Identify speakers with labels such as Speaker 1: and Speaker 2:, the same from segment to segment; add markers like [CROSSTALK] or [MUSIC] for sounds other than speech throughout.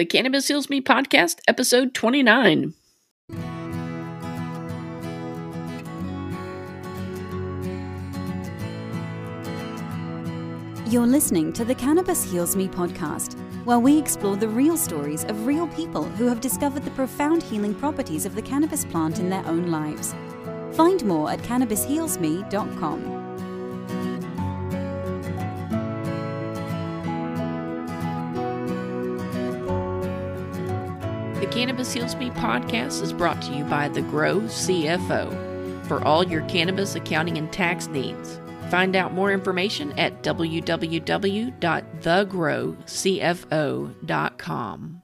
Speaker 1: the Cannabis Heals Me podcast, episode 29.
Speaker 2: You're listening to the Cannabis Heals Me podcast, where we explore the real stories of real people who have discovered the profound healing properties of the cannabis plant in their own lives. Find more at cannabishealsme.com.
Speaker 1: Cannabis Heals Me podcast is brought to you by The Grow CFO for all your cannabis accounting and tax needs. Find out more information at www.thegrowcfo.com.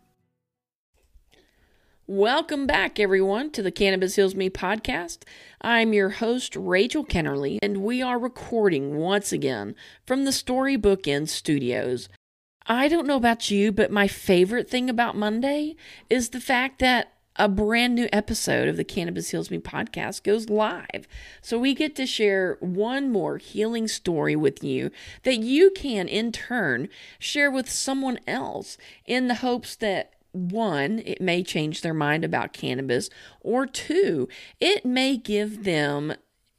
Speaker 1: Welcome back, everyone, to the Cannabis Heals Me podcast. I'm your host, Rachel Kennerly, and we are recording once again from the Storybook Inn Studios. I don't know about you, but my favorite thing about Monday is the fact that a brand new episode of the Cannabis Heals Me podcast goes live. So we get to share one more healing story with you that you can, in turn, share with someone else in the hopes that one, it may change their mind about cannabis, or two, it may give them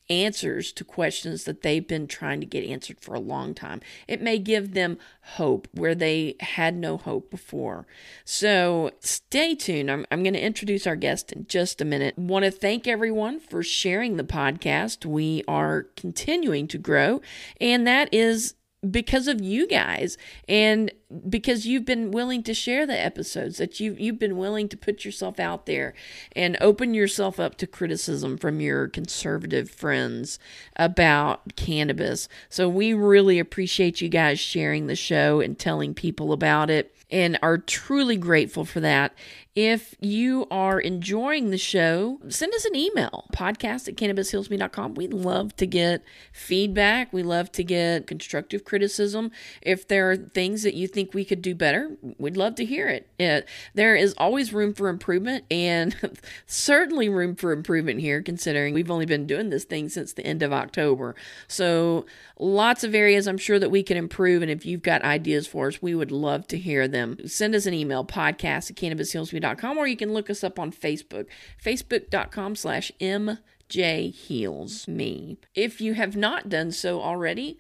Speaker 1: answers to questions that they've been trying to get answered for a long time. It may give them hope where they had no hope before. So stay tuned. I'm, I'm going to introduce our guest in just a minute. Want to thank everyone for sharing the podcast. We are continuing to grow, and that is because of you guys and because you've been willing to share the episodes that you you've been willing to put yourself out there and open yourself up to criticism from your conservative friends about cannabis. So we really appreciate you guys sharing the show and telling people about it and are truly grateful for that. If you are enjoying the show, send us an email podcast at cannabishealsme.com. We love to get feedback. We love to get constructive criticism. If there are things that you think we could do better, we'd love to hear it. it there is always room for improvement and [LAUGHS] certainly room for improvement here, considering we've only been doing this thing since the end of October. So lots of areas I'm sure that we can improve. And if you've got ideas for us, we would love to hear them. Send us an email, podcast at cannabishealsme.com or you can look us up on Facebook, facebook.com slash MJ Heals Me. If you have not done so already,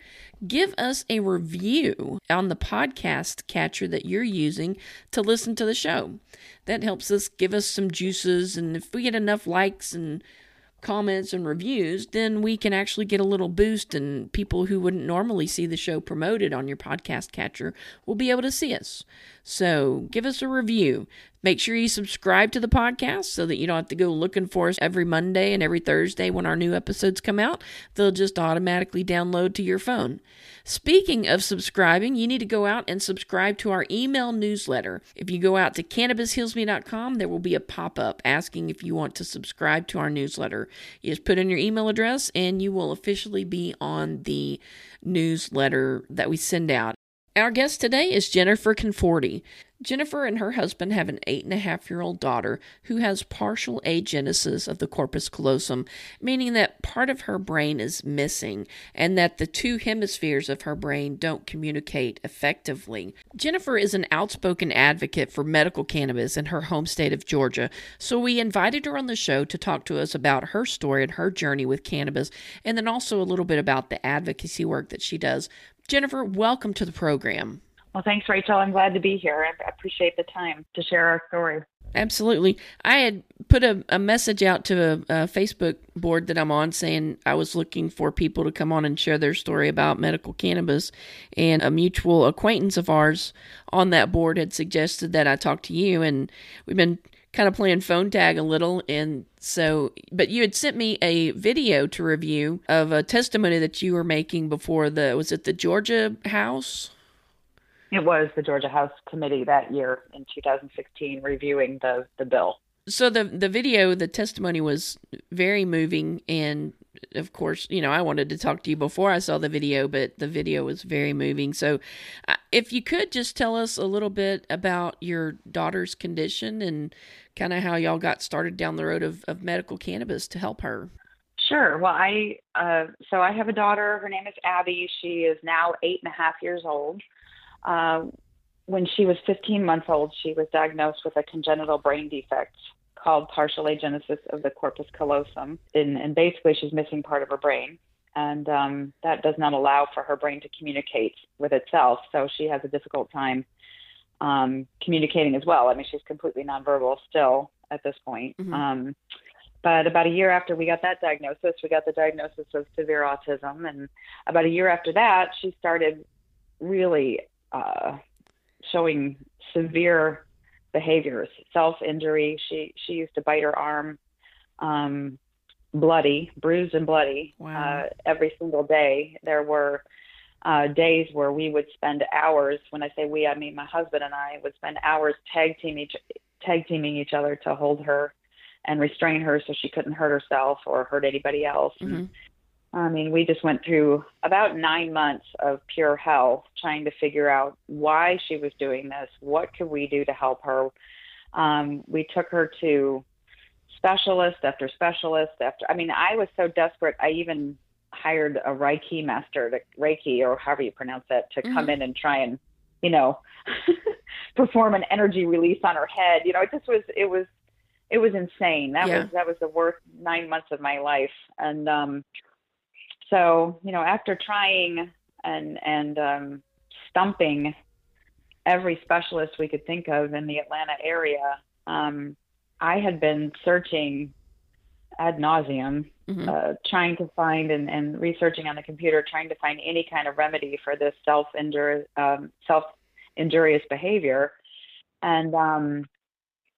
Speaker 1: give us a review on the podcast catcher that you're using to listen to the show. That helps us give us some juices, and if we get enough likes and comments and reviews, then we can actually get a little boost, and people who wouldn't normally see the show promoted on your podcast catcher will be able to see us. So give us a review. Make sure you subscribe to the podcast so that you don't have to go looking for us every Monday and every Thursday when our new episodes come out. They'll just automatically download to your phone. Speaking of subscribing, you need to go out and subscribe to our email newsletter. If you go out to cannabishealsme.com, there will be a pop up asking if you want to subscribe to our newsletter. You just put in your email address and you will officially be on the newsletter that we send out. Our guest today is Jennifer Conforti. Jennifer and her husband have an eight and a half year old daughter who has partial agenesis of the corpus callosum, meaning that part of her brain is missing and that the two hemispheres of her brain don't communicate effectively. Jennifer is an outspoken advocate for medical cannabis in her home state of Georgia, so we invited her on the show to talk to us about her story and her journey with cannabis, and then also a little bit about the advocacy work that she does. Jennifer, welcome to the program.
Speaker 3: Well, thanks, Rachel. I'm glad to be here. I appreciate the time to share our story.
Speaker 1: Absolutely. I had put a, a message out to a, a, Facebook board that I'm on saying I was looking for people to come on and share their story about medical cannabis. And a mutual acquaintance of ours on that board had suggested that I talk to you. And we've been kind of playing phone tag a little. And so, but you had sent me a video to review of a testimony that you were making before the, was it the Georgia House?
Speaker 3: It was the Georgia House Committee that year in 2016 reviewing the, the bill.
Speaker 1: So the the video, the testimony was very moving, and of course, you know, I wanted to talk to you before I saw the video, but the video was very moving. So, uh, if you could just tell us a little bit about your daughter's condition and kind of how y'all got started down the road of, of medical cannabis to help her.
Speaker 3: Sure. Well, I uh, so I have a daughter. Her name is Abby. She is now eight and a half years old. Uh, when she was 15 months old, she was diagnosed with a congenital brain defect called partial agenesis of the corpus callosum. And, and basically, she's missing part of her brain. And um, that does not allow for her brain to communicate with itself. So she has a difficult time um, communicating as well. I mean, she's completely nonverbal still at this point. Mm-hmm. Um, but about a year after we got that diagnosis, we got the diagnosis of severe autism. And about a year after that, she started really uh, showing severe behaviors, self-injury. She she used to bite her arm, um, bloody, bruised and bloody, wow. uh, every single day. There were uh, days where we would spend hours. When I say we, I mean my husband and I would spend hours tag teaming each tag teaming each other to hold her and restrain her so she couldn't hurt herself or hurt anybody else. Mm-hmm. I mean, we just went through about nine months of pure hell trying to figure out why she was doing this. What could we do to help her? Um, we took her to specialist after specialist after. I mean, I was so desperate. I even hired a Reiki master, to, Reiki or however you pronounce that, to mm-hmm. come in and try and, you know, [LAUGHS] perform an energy release on her head. You know, it just was. It was. It was insane. That yeah. was that was the worst nine months of my life, and um, so, you know, after trying and and um, stumping every specialist we could think of in the Atlanta area, um, I had been searching ad nauseum, mm-hmm. uh, trying to find and, and researching on the computer, trying to find any kind of remedy for this self um, self injurious behavior, and um,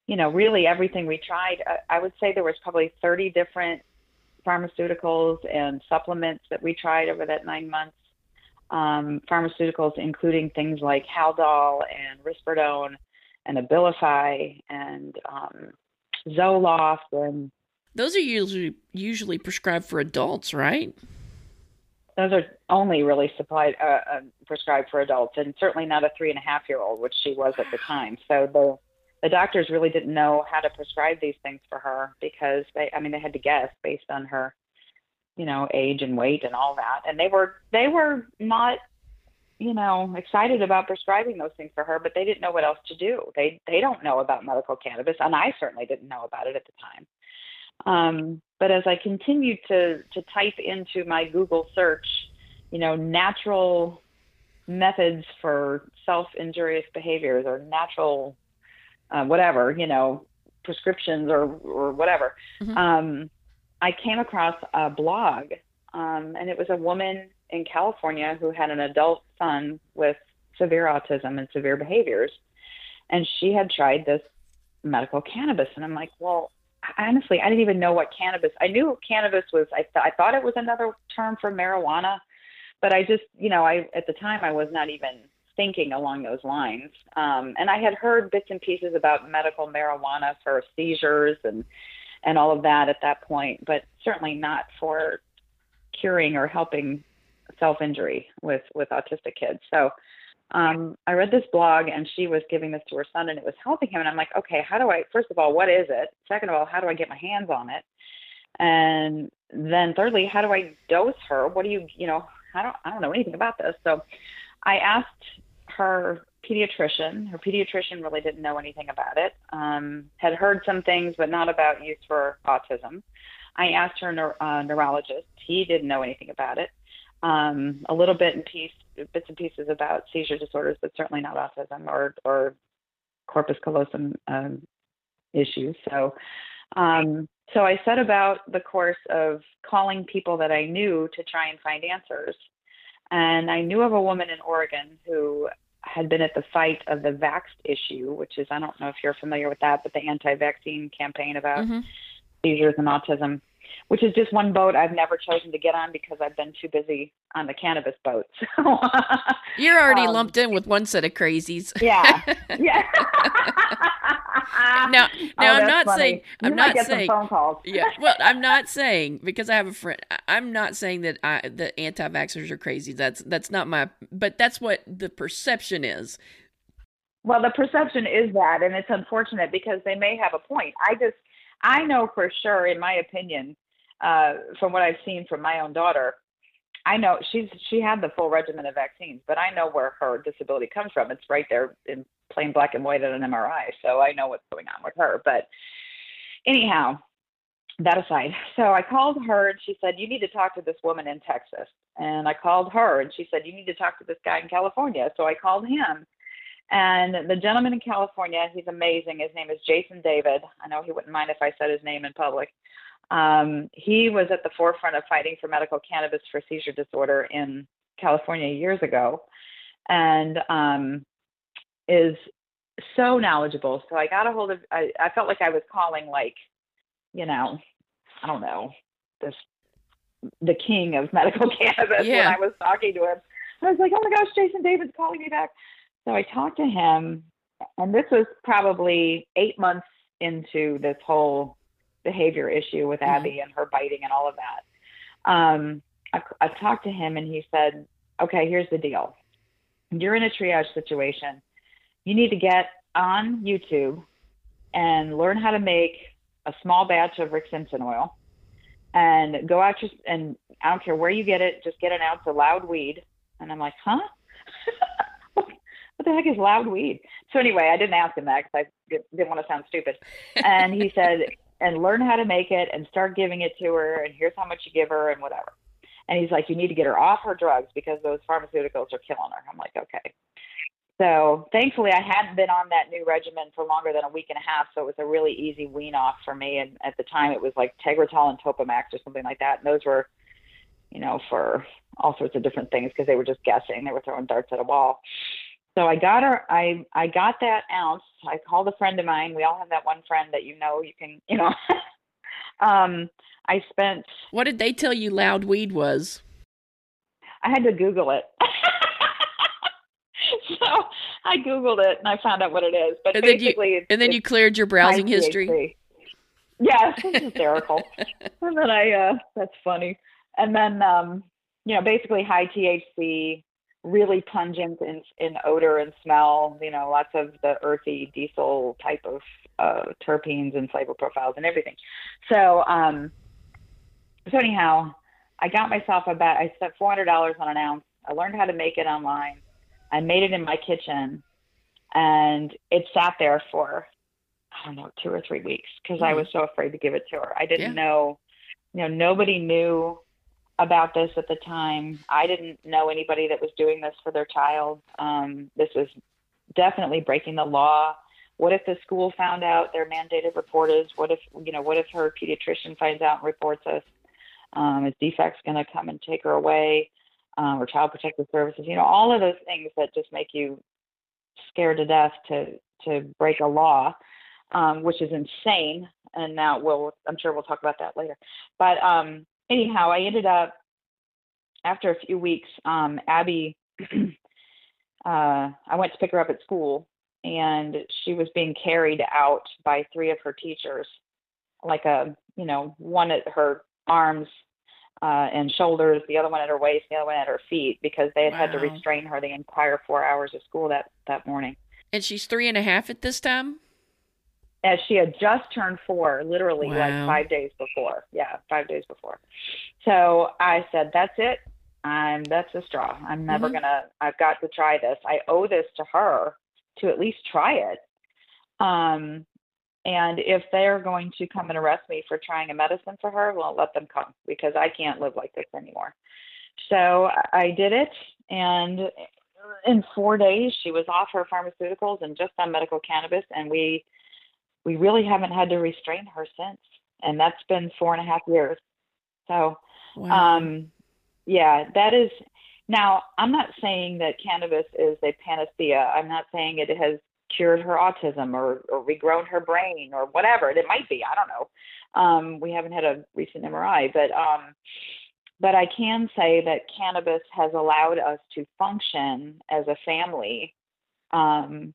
Speaker 3: you know, really everything we tried. I, uh, I would say there was probably 30 different pharmaceuticals and supplements that we tried over that nine months. Um, pharmaceuticals, including things like Haldol and Risperidone and Abilify and um, Zoloft and
Speaker 1: those are usually usually prescribed for adults, right?
Speaker 3: Those are only really supplied uh, uh, prescribed for adults, and certainly not a three and a half year old, which she was at the time. So the the doctors really didn't know how to prescribe these things for her because they I mean they had to guess based on her you know age and weight and all that and they were they were not you know excited about prescribing those things for her but they didn't know what else to do they they don't know about medical cannabis and I certainly didn't know about it at the time um, but as I continued to to type into my Google search you know natural methods for self injurious behaviors or natural uh, whatever, you know, prescriptions or or whatever. Mm-hmm. Um, I came across a blog, um, and it was a woman in California who had an adult son with severe autism and severe behaviors, and she had tried this medical cannabis, and I'm like, well. Honestly, I didn't even know what cannabis. I knew cannabis was. I, th- I thought it was another term for marijuana, but I just, you know, I at the time I was not even thinking along those lines. Um, and I had heard bits and pieces about medical marijuana for seizures and and all of that at that point, but certainly not for curing or helping self injury with with autistic kids. So um, I read this blog and she was giving this to her son and it was helping him. And I'm like, okay, how do I, first of all, what is it? Second of all, how do I get my hands on it? And then thirdly, how do I dose her? What do you, you know, I don't, I don't know anything about this. So I asked her pediatrician. Her pediatrician really didn't know anything about it. Um, had heard some things, but not about use for autism. I asked her uh, neurologist. He didn't know anything about it. Um, a little bit in piece, bits and pieces about seizure disorders, but certainly not autism or or corpus callosum um, issues. So, um, so I set about the course of calling people that I knew to try and find answers. And I knew of a woman in Oregon who had been at the site of the Vaxxed issue, which is, I don't know if you're familiar with that, but the anti vaccine campaign about mm-hmm. seizures and autism, which is just one boat I've never chosen to get on because I've been too busy on the cannabis boat. [LAUGHS] So,
Speaker 1: You're already um, lumped in with one set of crazies.
Speaker 3: Yeah. [LAUGHS] Yeah. [LAUGHS]
Speaker 1: now, now oh, I'm not
Speaker 3: funny.
Speaker 1: saying I'm
Speaker 3: you
Speaker 1: not
Speaker 3: saying phone calls.
Speaker 1: yeah. Well, I'm not saying because I have a friend. I'm not saying that I the anti-vaxxers are crazy. That's that's not my. But that's what the perception is.
Speaker 3: Well, the perception is that, and it's unfortunate because they may have a point. I just I know for sure, in my opinion, uh, from what I've seen from my own daughter, I know she's she had the full regimen of vaccines, but I know where her disability comes from. It's right there in plain black and white at an MRI, so I know what's going on with her. But anyhow, that aside, so I called her and she said, You need to talk to this woman in Texas. And I called her and she said, You need to talk to this guy in California. So I called him. And the gentleman in California, he's amazing. His name is Jason David. I know he wouldn't mind if I said his name in public. Um, he was at the forefront of fighting for medical cannabis for seizure disorder in California years ago and um, is so knowledgeable. So I got a hold of, I, I felt like I was calling like you know, I don't know, this the king of [LAUGHS] medical cannabis yeah. when I was talking to him. I was like, oh my gosh, Jason David's calling me back. So I talked to him, and this was probably eight months into this whole behavior issue with mm-hmm. Abby and her biting and all of that. Um, I, I talked to him, and he said, okay, here's the deal. You're in a triage situation. You need to get on YouTube and learn how to make a small batch of Rick Simpson oil and go out just and I don't care where you get it, just get an ounce of loud weed. And I'm like, huh? [LAUGHS] what the heck is loud weed? So anyway, I didn't ask him that because I didn't want to sound stupid. And he said, and learn how to make it and start giving it to her. And here's how much you give her and whatever. And he's like, you need to get her off her drugs because those pharmaceuticals are killing her. I'm like, okay. So thankfully, I hadn't been on that new regimen for longer than a week and a half, so it was a really easy wean off for me. And at the time, it was like Tegretol and Topamax or something like that. And those were, you know, for all sorts of different things because they were just guessing. They were throwing darts at a wall. So I got her. I I got that ounce. I called a friend of mine. We all have that one friend that you know you can, you know. [LAUGHS] um, I spent.
Speaker 1: What did they tell you? Loud weed was.
Speaker 3: I had to Google it. [LAUGHS] so I googled it and I found out what it is. But
Speaker 1: and
Speaker 3: basically,
Speaker 1: you, and then you cleared your browsing history.
Speaker 3: Yes, it's hysterical. [LAUGHS] and then I, uh, that's funny. And then, um, you know, basically high THC, really pungent in, in odor and smell. You know, lots of the earthy diesel type of uh, terpenes and flavor profiles and everything. So, um, so anyhow, I got myself a about. I spent four hundred dollars on an ounce. I learned how to make it online. I made it in my kitchen and it sat there for, I don't know, two or three weeks because mm-hmm. I was so afraid to give it to her. I didn't yeah. know, you know, nobody knew about this at the time. I didn't know anybody that was doing this for their child. Um, this was definitely breaking the law. What if the school found out their mandated report is? What if, you know, what if her pediatrician finds out and reports us? Um, is DFCS going to come and take her away? um, or child protective services, you know, all of those things that just make you scared to death to to break a law, um, which is insane. And now we'll, I'm sure we'll talk about that later. But um, anyhow, I ended up after a few weeks, um, Abby, [CLEARS THROAT] uh, I went to pick her up at school, and she was being carried out by three of her teachers, like a, you know, one at her arms uh, and shoulders, the other one at her waist, the other one at her feet, because they had wow. had to restrain her the entire four hours of school that that morning.
Speaker 1: And she's three and a half at this time.
Speaker 3: As she had just turned four, literally wow. like five days before. Yeah, five days before. So I said, "That's it. I'm that's the straw. I'm never mm-hmm. gonna. I've got to try this. I owe this to her to at least try it." Um, and if they're going to come and arrest me for trying a medicine for her, well, let them come because I can't live like this anymore. So I did it. And in four days, she was off her pharmaceuticals and just on medical cannabis. And we, we really haven't had to restrain her since. And that's been four and a half years. So, wow. um, yeah, that is. Now, I'm not saying that cannabis is a panacea. I'm not saying it has cured her autism or, or regrown her brain or whatever it might be. I don't know. Um, we haven't had a recent MRI, but um, but I can say that cannabis has allowed us to function as a family um,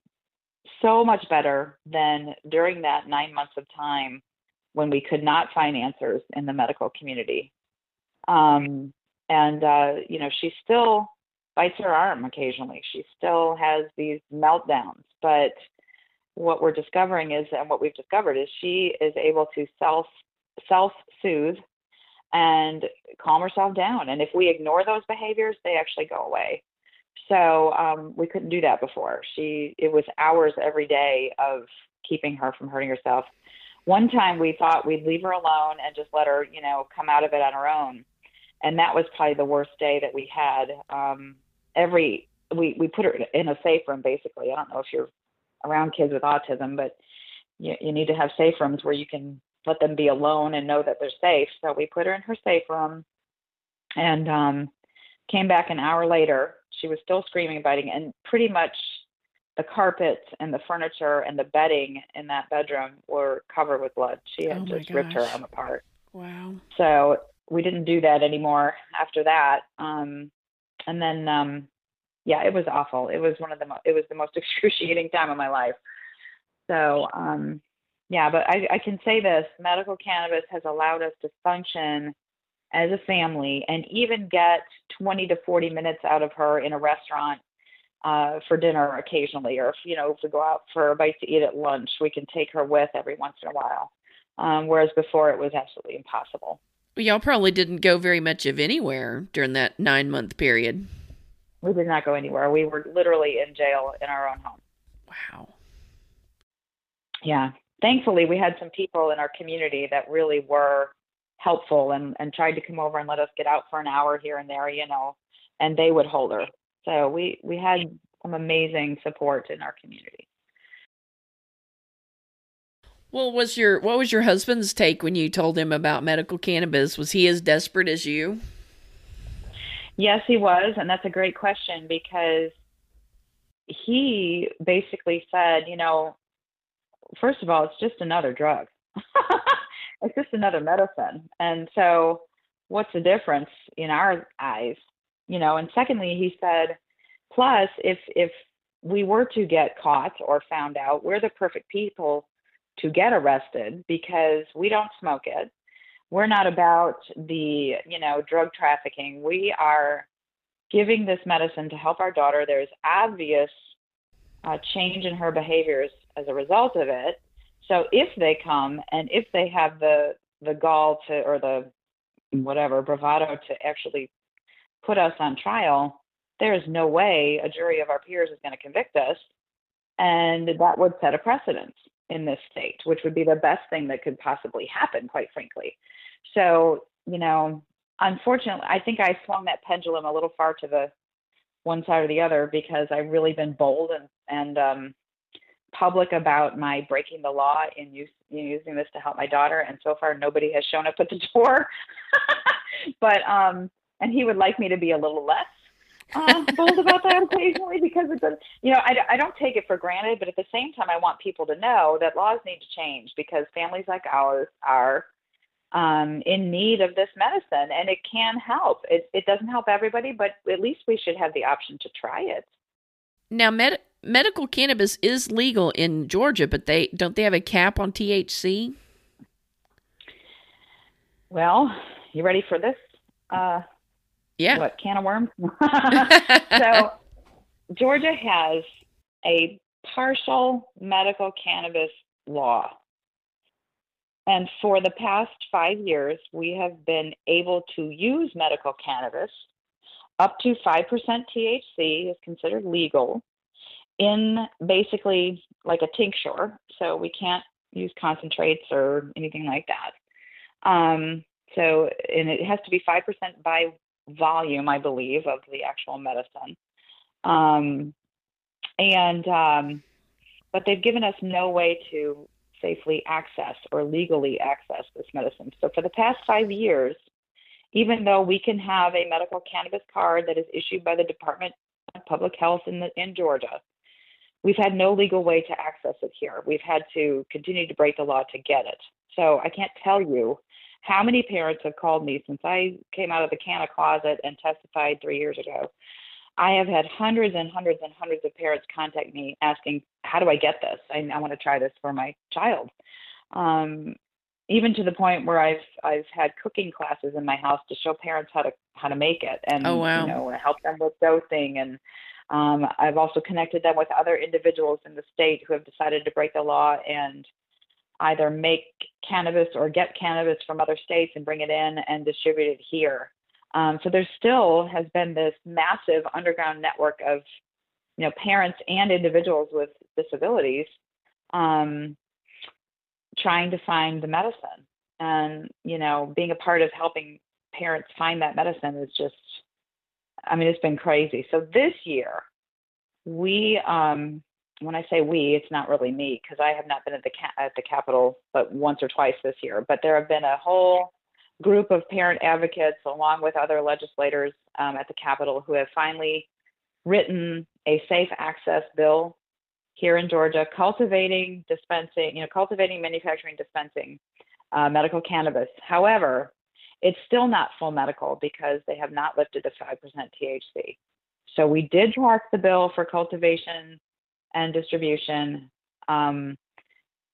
Speaker 3: so much better than during that nine months of time when we could not find answers in the medical community. Um, and uh, you know, she still bites her arm occasionally. She still has these meltdowns, but what we're discovering is, and what we've discovered is, she is able to self self soothe and calm herself down. And if we ignore those behaviors, they actually go away. So um, we couldn't do that before. She it was hours every day of keeping her from hurting herself. One time we thought we'd leave her alone and just let her, you know, come out of it on her own, and that was probably the worst day that we had. Um, every we we put her in a safe room basically. I don't know if you're around kids with autism, but you, you need to have safe rooms where you can let them be alone and know that they're safe. So we put her in her safe room and um, came back an hour later. She was still screaming, biting, and pretty much the carpet and the furniture and the bedding in that bedroom were covered with blood. She had oh just ripped her arm apart.
Speaker 1: Wow.
Speaker 3: So we didn't do that anymore after that. Um, and then, um, yeah, it was awful. It was one of the mo- it was the most [LAUGHS] excruciating time of my life. So, um, yeah, but I, I can say this: medical cannabis has allowed us to function as a family and even get 20 to 40 minutes out of her in a restaurant uh, for dinner occasionally, or if you know if we go out for a bite to eat at lunch, we can take her with every once in a while. Um, whereas before it was absolutely impossible.
Speaker 1: Y'all probably didn't go very much of anywhere during that nine month period.
Speaker 3: We did not go anywhere. We were literally in jail in our own home.
Speaker 1: Wow.
Speaker 3: Yeah. Thankfully, we had some people in our community that really were helpful and, and tried to come over and let us get out for an hour here and there, you know, and they would hold her. So we, we had some amazing support in our community.
Speaker 1: Well, was your what was your husband's take when you told him about medical cannabis? Was he as desperate as you?
Speaker 3: Yes, he was, and that's a great question because he basically said, you know, first of all, it's just another drug. [LAUGHS] it's just another medicine. And so what's the difference in our eyes? You know, and secondly, he said, plus if if we were to get caught or found out, we're the perfect people to get arrested because we don't smoke it. We're not about the, you know, drug trafficking. We are giving this medicine to help our daughter. There's obvious uh, change in her behaviors as a result of it. So if they come and if they have the the gall to or the whatever bravado to actually put us on trial, there is no way a jury of our peers is going to convict us, and that would set a precedent in this state, which would be the best thing that could possibly happen, quite frankly. So, you know, unfortunately, I think I swung that pendulum a little far to the one side or the other because I've really been bold and and um, public about my breaking the law in, use, in using this to help my daughter, and so far nobody has shown up at the [LAUGHS] door. but um, and he would like me to be a little less uh, bold about that occasionally because it does, you know, I, I don't take it for granted, but at the same time, I want people to know that laws need to change because families like ours are um, in need of this medicine and it can help. It, it doesn't help everybody, but at least we should have the option to try it.
Speaker 1: Now, med- medical cannabis is legal in Georgia, but they don't they have a cap on THC?
Speaker 3: Well, you ready for this? Uh,
Speaker 1: yeah.
Speaker 3: What can of worms? [LAUGHS] so Georgia has a partial medical cannabis law. And for the past five years, we have been able to use medical cannabis. Up to 5% THC is considered legal in basically like a tincture. So we can't use concentrates or anything like that. Um, so, and it has to be 5% by volume, I believe, of the actual medicine. Um, and um, but they've given us no way to safely access or legally access this medicine. So for the past five years, even though we can have a medical cannabis card that is issued by the Department of Public Health in, the, in Georgia, we've had no legal way to access it here. We've had to continue to break the law to get it. So I can't tell you how many parents have called me since I came out of the canna closet and testified three years ago? I have had hundreds and hundreds and hundreds of parents contact me asking, "How do I get this? I, I want to try this for my child." Um, even to the point where I've I've had cooking classes in my house to show parents how to how to make it and
Speaker 1: oh, wow.
Speaker 3: you know help them with dosing and um, I've also connected them with other individuals in the state who have decided to break the law and either make cannabis or get cannabis from other states and bring it in and distribute it here. Um, so there still has been this massive underground network of, you know, parents and individuals with disabilities um, trying to find the medicine. And, you know, being a part of helping parents find that medicine is just, I mean, it's been crazy. So this year, we, um, when I say we, it's not really me because I have not been at the ca- at the Capitol but once or twice this year. But there have been a whole group of parent advocates, along with other legislators um, at the Capitol, who have finally written a safe access bill here in Georgia, cultivating, dispensing, you know, cultivating, manufacturing, dispensing uh, medical cannabis. However, it's still not full medical because they have not lifted the 5% THC. So we did pass the bill for cultivation and distribution um,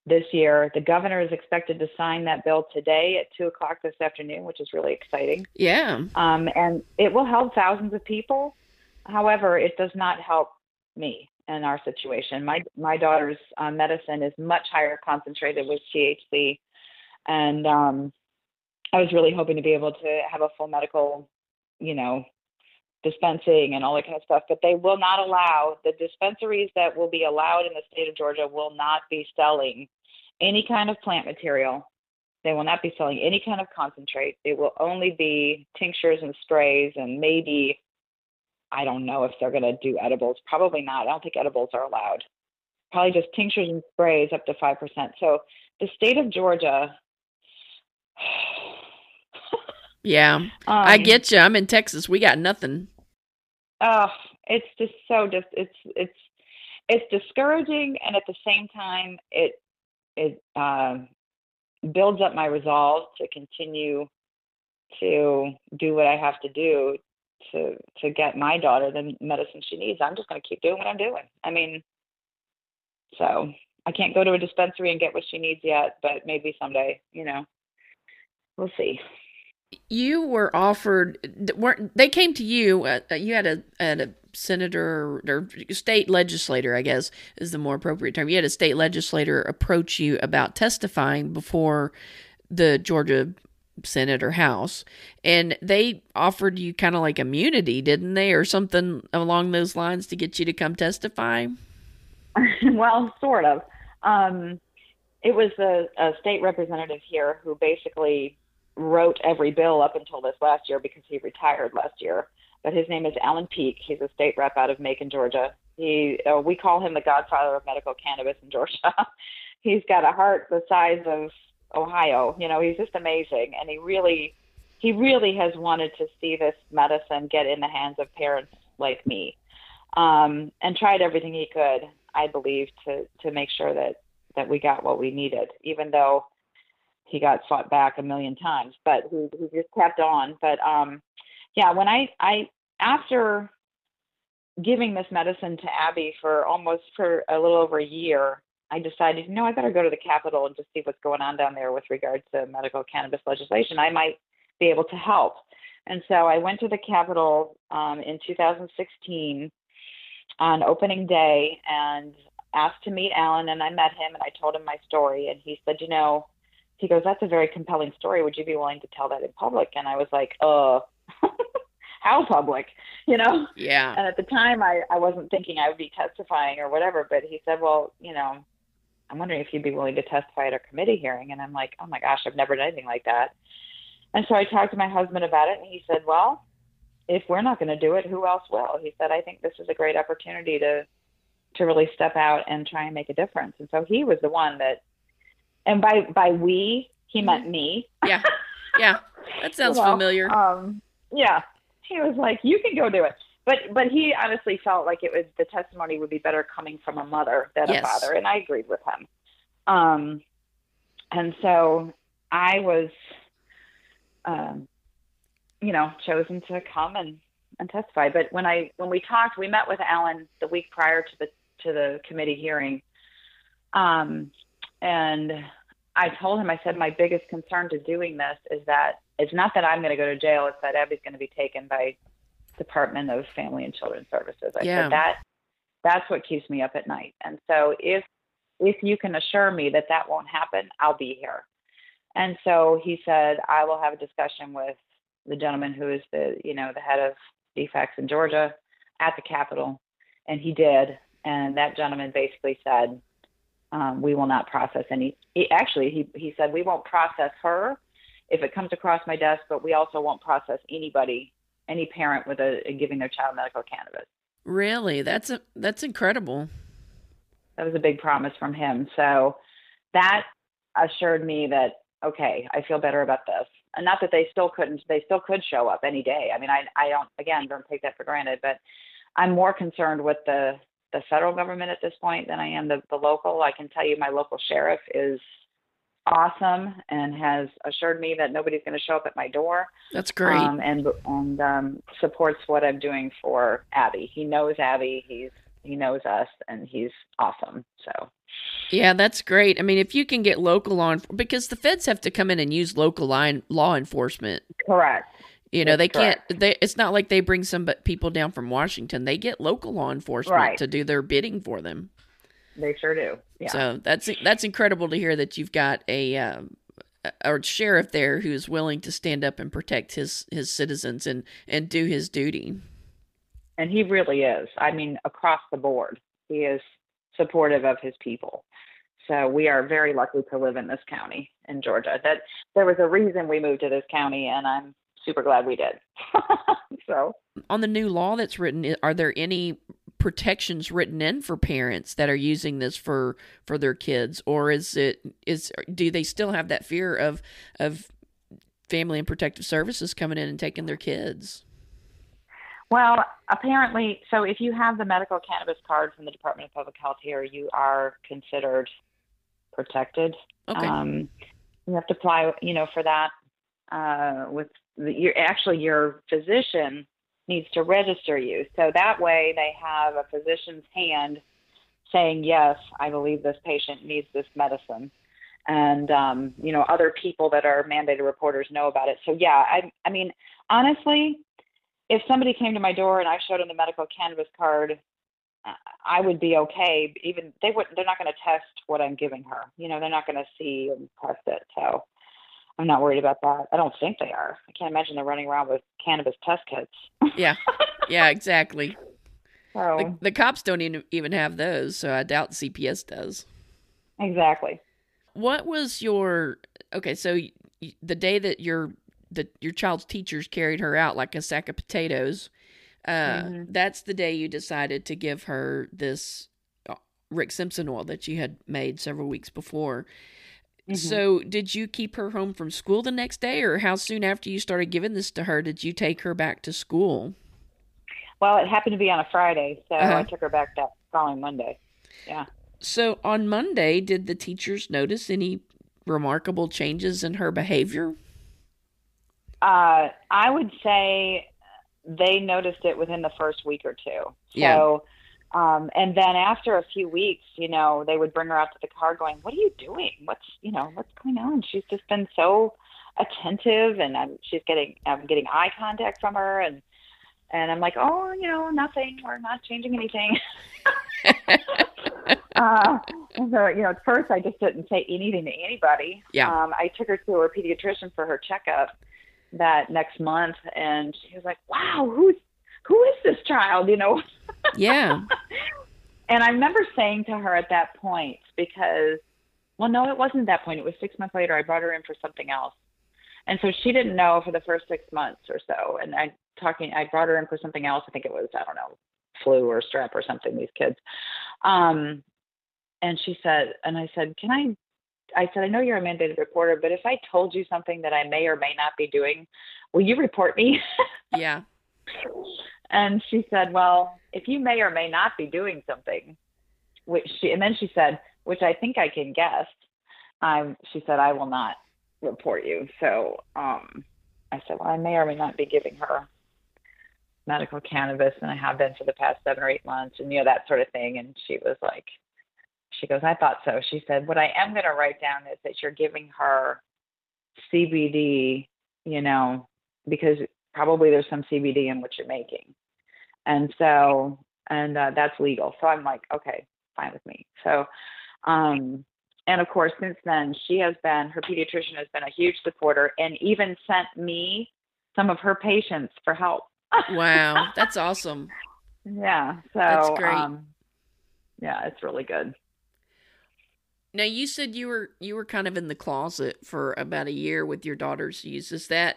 Speaker 3: this year. The governor is expected to sign that bill today at two o'clock this afternoon, which is really exciting.
Speaker 1: Yeah.
Speaker 3: Um, and it will help thousands of people. However, it does not help me in our situation. My my daughter's uh, medicine is much higher concentrated with THC, and um, I was really hoping to be able to have a full medical, you know, dispensing and all that kind of stuff. But they will not allow the dispensaries that will be allowed in the state of Georgia will not be selling any kind of plant material. They will not be selling any kind of concentrate. It will only be tinctures and sprays and maybe I don't know if they're going to do edibles. Probably not. I don't think edibles are allowed. Probably just tinctures and sprays up to 5%. So the state of Georgia
Speaker 1: Yeah, um, I get you. I'm in Texas. We got nothing.
Speaker 3: Oh, it's just so just it's it's it's discouraging, and at the same time, it it uh, builds up my resolve to continue to do what I have to do to to get my daughter the medicine she needs. I'm just going to keep doing what I'm doing. I mean, so I can't go to a dispensary and get what she needs yet, but maybe someday, you know, we'll see
Speaker 1: you were offered weren't they came to you uh, uh you had a, had a senator or state legislator i guess is the more appropriate term. You had a state legislator approach you about testifying before the georgia senate or house and they offered you kind of like immunity didn't they or something along those lines to get you to come testify? [LAUGHS]
Speaker 3: Well sort of. Um, it was a, a state representative here who basically wrote every bill up until this last year because he retired last year. But his name is Allen Peake. He's a state rep out of Macon, Georgia. He uh, we call him the godfather of medical cannabis in Georgia. [LAUGHS] he's got a heart the size of Ohio. You know, he's just amazing, and he really he really has wanted to see this medicine get in the hands of parents like me, um, and tried everything he could, I believe, to to make sure that that we got what we needed, even though he got fought back a million times, but he just kept on. But um, yeah, when I I after giving this medicine to Abby for almost for a little over a year, I decided, you know, I better go to the Capitol and just see what's going on down there with regard to medical cannabis legislation. I might be able to help. And so I went to the Capitol um, in 2016 on opening day and asked to meet Allen, and I met him and I told him my story, and he said, you know, he goes, That's a very compelling story. Would you be willing to tell that in public? And I was like, Uh, [LAUGHS] how public? You know?
Speaker 1: Yeah.
Speaker 3: And at the time, I, I wasn't thinking I would be testifying or whatever, but he said, Well, you know, I'm wondering if you'd be willing to testify at a committee hearing. And I'm like, Oh my gosh, I've never done anything like that. And so I talked to my husband about it, and he said, Well, if we're not going to do it, who else will? He said, I think this is a great opportunity to to really step out and try and make a difference. And so he was the one that and by by we he meant mm-hmm. me.
Speaker 1: Yeah, yeah, that sounds you know, familiar.
Speaker 3: Um, yeah, he was like, "You can go do it," but but he honestly felt like it was the testimony would be better coming from a mother than yes. a father, and I agreed with him. Um, and so I was, um, you know, chosen to come and and testify. But when I when we talked, we met with Allen the week prior to the to the committee hearing. Um, and I told him, I said, my biggest concern to doing this is that it's not that I'm going to go to jail, it's that Abby's going to be taken by Department of Family and Children Services. I yeah. said that that's what keeps me up at night. And so if if you can assure me that that won't happen, I'll be here. And so he said, I will have a discussion with the gentleman who is the, you know, the head of DFCS in Georgia at the Capitol. And he did. And that gentleman basically said, um, we will not process any. He, actually, he, he said, we won't process her if it comes across my desk, but we also won't process anybody, any parent with a, giving their child medical cannabis.
Speaker 1: Really? That's a, that's incredible.
Speaker 3: That was a big promise from him. So that assured me that okay, I feel better about this. And not that they still couldn't, they still could show up any day. I mean, I, I don't, again, don't take that for granted, but I'm more concerned with the, the federal government at this point than I am the, the local. I can tell you my local sheriff is awesome and has assured me that nobody's going to show up at my door.
Speaker 1: That's great. Um,
Speaker 3: and and um, supports what I'm doing for Abby. He knows Abby. He's he knows us, and he's awesome. So
Speaker 1: yeah, that's great. I mean, if you can get local law, because the feds have to come in and use local line, law enforcement.
Speaker 3: Correct.
Speaker 1: You know, that's they can't. They, it's not like they bring some people down from Washington. They get local law enforcement right. to do their bidding for them.
Speaker 3: They sure do. Yeah.
Speaker 1: So that's that's incredible to hear that you've got a um, a sheriff there who's willing to stand up and protect his his citizens and and do his duty.
Speaker 3: And he really is. I mean, across the board, he is supportive of his people. So we are very lucky to live in this county in Georgia. That there was a reason we moved to this county, and I'm super glad we did. [LAUGHS] so
Speaker 1: on the new law that's written, are there any protections written in for parents that are using this for for their kids, or is it is do they still have that fear of of family and protective services coming in and taking their kids?
Speaker 3: Well, apparently, so if you have the medical cannabis card from the Department of Public Health here, you are considered protected.
Speaker 1: Okay. Um,
Speaker 3: you have to apply, you know, for that uh, with the, your actually your physician needs to register you. So that way they have a physician's hand saying, yes, I believe this patient needs this medicine. And, um, you know, other people that are mandated reporters know about it. So, yeah, I, I mean, honestly, if somebody came to my door and I showed them the medical cannabis card, I would be okay. Even they would, they're not going to test what I'm giving her. You know, they're not going to see and test it. So I'm not worried about that. I don't think they are. I can't imagine they're running around with cannabis test kits.
Speaker 1: yeah, [LAUGHS] yeah, exactly. The, the cops don't even even have those, so I doubt CPS does.
Speaker 3: Exactly.
Speaker 1: What was your okay? So the day that your that your child's teachers carried her out like a sack of potatoes, uh, mm-hmm. that's the day you decided to give her this uh, Rick Simpson oil that you had made several weeks before. Mm-hmm. So, did you keep her home from school the next day, or how soon after you started giving this to her did you take her back to school?
Speaker 3: Well, it happened to be on a Friday, so uh-huh. I took her back that following Monday. Yeah.
Speaker 1: So, on Monday, did the teachers notice any remarkable changes in her behavior?
Speaker 3: Uh, I would say they noticed it within the first week or two. So,
Speaker 1: yeah.
Speaker 3: Um, and then after a few weeks, you know, they would bring her out to the car going, what are you doing? What's, you know, what's going on? She's just been so attentive and I'm, she's getting, I'm getting eye contact from her and, and I'm like, oh, you know, nothing. We're not changing anything. [LAUGHS] uh, so, you know, at first I just didn't say anything to anybody.
Speaker 1: Yeah.
Speaker 3: Um, I took her to her pediatrician for her checkup that next month and she was like, wow, who's, who is this child? You know?
Speaker 1: Yeah. [LAUGHS]
Speaker 3: and I remember saying to her at that point, because, well, no, it wasn't that point. It was six months later. I brought her in for something else. And so she didn't know for the first six months or so. And I talking, I brought her in for something else. I think it was, I don't know, flu or strep or something, these kids. Um, and she said, and I said, can I, I said, I know you're a mandated reporter, but if I told you something that I may or may not be doing, will you report me? [LAUGHS]
Speaker 1: yeah.
Speaker 3: And she said, Well, if you may or may not be doing something, which she, and then she said, which I think I can guess, I'm, she said, I will not report you. So um, I said, Well, I may or may not be giving her medical cannabis, and I have been for the past seven or eight months, and, you know, that sort of thing. And she was like, she goes, I thought so. She said, What I am going to write down is that you're giving her CBD, you know, because probably there's some CBD in what you're making. And so, and uh, that's legal. So I'm like, okay, fine with me. So, um, and of course, since then, she has been her pediatrician has been a huge supporter, and even sent me some of her patients for help.
Speaker 1: wow, [LAUGHS] that's awesome.
Speaker 3: Yeah, so
Speaker 1: That's great.
Speaker 3: Um, yeah, it's really good.
Speaker 1: Now you said you were you were kind of in the closet for about a year with your daughter's use. Is that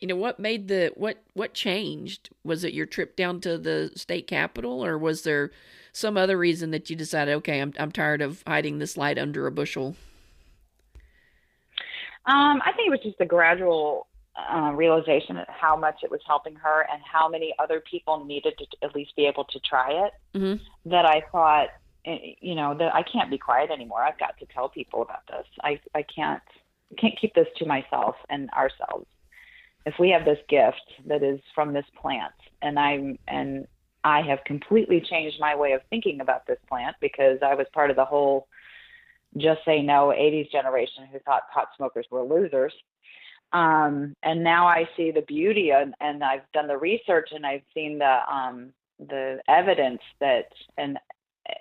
Speaker 1: you know what made the what what changed? Was it your trip down to the state capitol or was there some other reason that you decided okay, I'm I'm tired of hiding this light under a bushel?
Speaker 3: Um, I think it was just a gradual uh, realization of how much it was helping her and how many other people needed to at least be able to try it.
Speaker 1: Mm-hmm.
Speaker 3: That I thought, eh, you know, that I can't be quiet anymore. I've got to tell people about this. I I can't can't keep this to myself and ourselves. If we have this gift that is from this plant, and I'm and I have completely changed my way of thinking about this plant because I was part of the whole just say no 80s generation who thought pot smokers were losers. Um, and now I see the beauty and, and I've done the research and I've seen the um, the evidence that and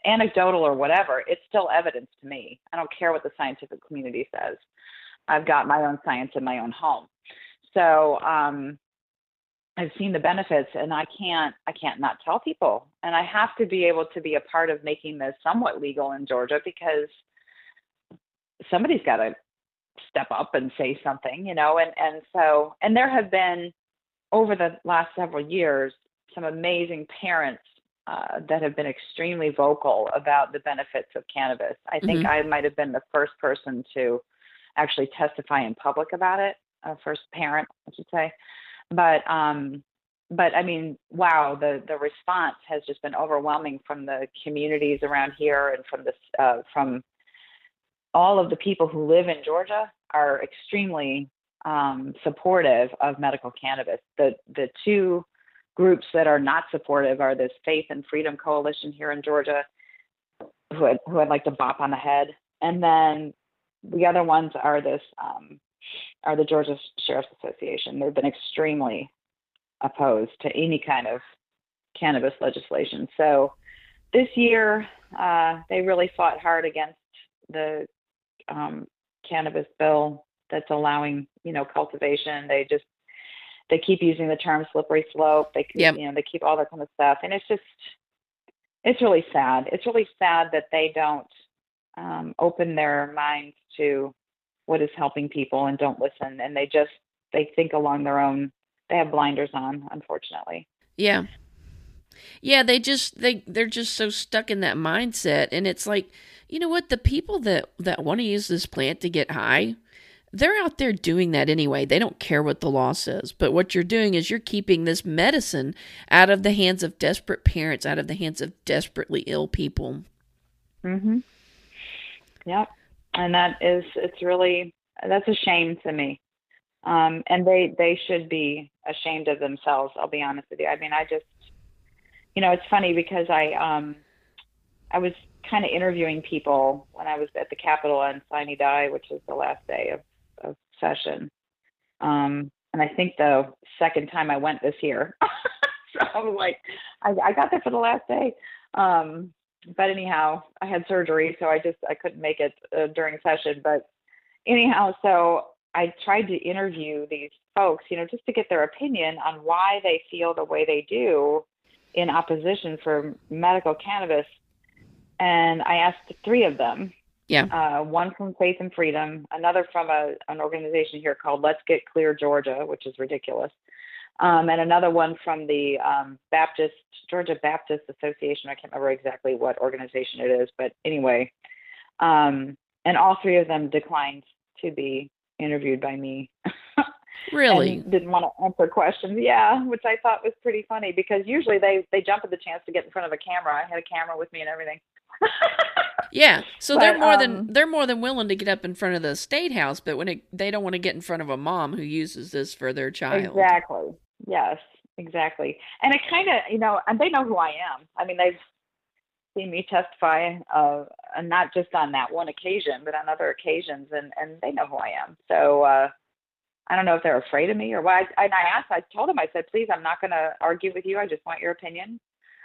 Speaker 3: anecdotal or whatever, it's still evidence to me. I don't care what the scientific community says. I've got my own science in my own home. So um, I've seen the benefits and I can't I can't not tell people. And I have to be able to be a part of making this somewhat legal in Georgia because somebody's got to step up and say something, you know, and and so and there have been over the last several years some amazing parents uh, that have been extremely vocal about the benefits of cannabis. I think
Speaker 1: Mhm.
Speaker 3: I might have been the first person to actually testify in public about it, uh, first parent, I should say. But um, but I mean, wow, the the response has just been overwhelming from the communities around here and from this uh, from all of the people who live in Georgia are extremely um, supportive of medical cannabis. The the two groups that are not supportive are this Faith and Freedom Coalition here in Georgia, who I'd, who I'd like to bop on the head, and then the other ones are this um, are the Georgia Sheriff's Association. They've been extremely opposed to any kind of cannabis legislation. So this year, uh, they really fought hard against the um, cannabis bill that's allowing, you know, cultivation. They just they keep using the term slippery slope. They keep,
Speaker 1: Yep.
Speaker 3: you know they keep all that kind of stuff, and it's just it's really sad. It's really sad that they don't um, open their minds to what is helping people and don't listen, and they just they think along their own. They have blinders on, unfortunately.
Speaker 1: Yeah. Yeah, they just they they're just so stuck in that mindset and it's like, you know what, the people that that want to use this plant to get high, they're out there doing that anyway. They don't care what the law says. But what you're doing is you're keeping this medicine out of the hands of desperate parents, out of the hands of desperately ill people.
Speaker 3: Mm Mhm. Yep. And that is it's really that's a shame to me. Um and they they should be ashamed of themselves, I'll be honest with you. I mean, I just you know, it's funny because I um I was kind of interviewing people when I was at the Capitol on Sine Die, which was the last day of, of session. Um and I think the second time I went this year. [LAUGHS] so I was like I, I got there for the last day. Um but anyhow, I had surgery, so I just I couldn't make it uh, during session. But anyhow, so I tried to interview these folks, you know, just to get their opinion on why they feel the way they do in opposition for medical cannabis. And I asked three of them.
Speaker 1: Yeah.
Speaker 3: Uh, one from Faith and Freedom, another from a, an organization here called Let's Get Clear Georgia, which is ridiculous, um, and another one from the um, Baptist Georgia Baptist Association. I can't remember exactly what organization it is, but anyway, um, and all three of them declined to be interviewed by me. [LAUGHS]
Speaker 1: Really?
Speaker 3: and didn't want to answer questions. Yeah, which I thought was pretty funny because usually they they jump at the chance to get in front of a camera. I had a camera with me and everything. [LAUGHS]
Speaker 1: Yeah. So they're more
Speaker 3: um,
Speaker 1: than they're more than willing to get up in front of the state house, but when it, they don't want to get in front of a mom who uses this for their child.
Speaker 3: Exactly. Yes, exactly. And it kind of, you know, and they know who I am. I mean, they've seen me testify, uh, and not just on that one occasion, but on other occasions, and and they know who I am. So uh, I don't know if they're afraid of me or what. I, and I asked, I told them, I said, please, I'm not going to argue with you. I just want your opinion.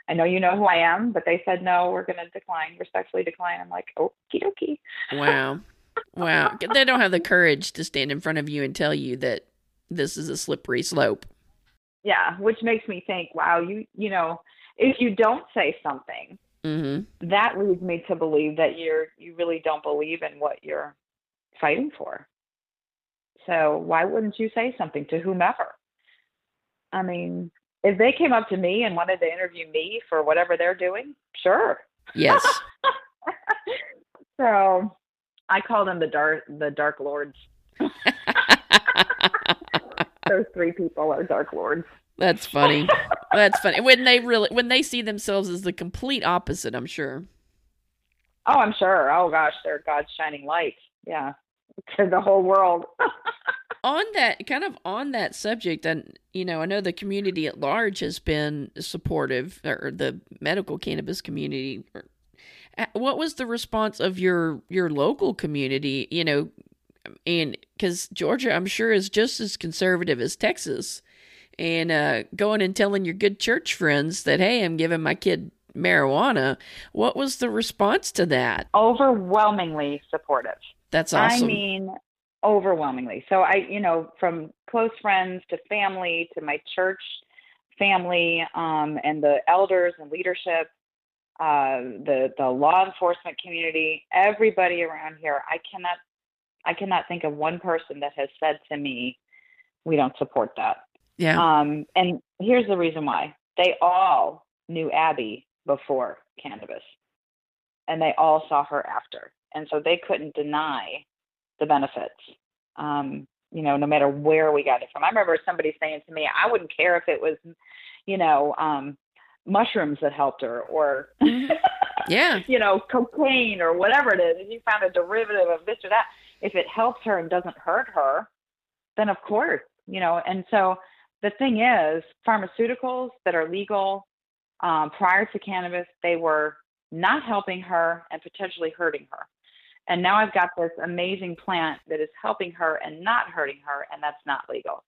Speaker 3: I know you know who I am, but they said no, we're going to decline, respectfully decline. I'm like, okie dokie.
Speaker 1: Wow. Wow. They don't have the courage to stand in front of you and tell you that this is a slippery slope.
Speaker 3: Yeah, which makes me think, wow, you you know, if you don't say something,
Speaker 1: Mm-hmm.
Speaker 3: that leads me to believe that you're you really don't believe in what you're fighting for. So why wouldn't you say something to whomever? I mean, if they came up to me and wanted to interview me for whatever they're doing, sure.
Speaker 1: Yes. [LAUGHS]
Speaker 3: so I call them the dark the dark lords. [LAUGHS] Those three people are dark lords.
Speaker 1: That's funny. [LAUGHS] That's funny. When they really when they see themselves as the complete opposite, I'm sure.
Speaker 3: Oh, I'm sure. Oh gosh, they're God's shining light. Yeah. [LAUGHS] To the whole world. [LAUGHS]
Speaker 1: on that kind of on that subject and you know i know the community at large has been supportive or the medical cannabis community what was the response of your your local community you know and because georgia i'm sure is just as conservative as texas and uh, going and telling your good church friends that hey i'm giving my kid marijuana what was the response to that
Speaker 3: Overwhelmingly supportive.
Speaker 1: that's awesome
Speaker 3: I mean, overwhelmingly. So I, you know, from close friends to family to my church family, um, and the elders and leadership, uh, the the law enforcement community, everybody around here. I cannot, I cannot think of one person that has said to me, "We don't support that."
Speaker 1: yeah
Speaker 3: Um, and here's the reason why: they all knew Abby before cannabis, and they all saw her after, and so they couldn't deny the benefits. Um, you know, no matter where we got it from. I remember somebody saying to me, "I wouldn't care if it was, you know, um, mushrooms that helped her, or [LAUGHS]
Speaker 1: yeah
Speaker 3: you know, cocaine or whatever it is. If you found a derivative of this or that, if it helps her and doesn't hurt her, then of course, you know. And so the thing is, pharmaceuticals that are legal um, prior to cannabis, they were not helping her and potentially hurting her. And now I've got this amazing plant that is helping her and not hurting her, and that's not legal.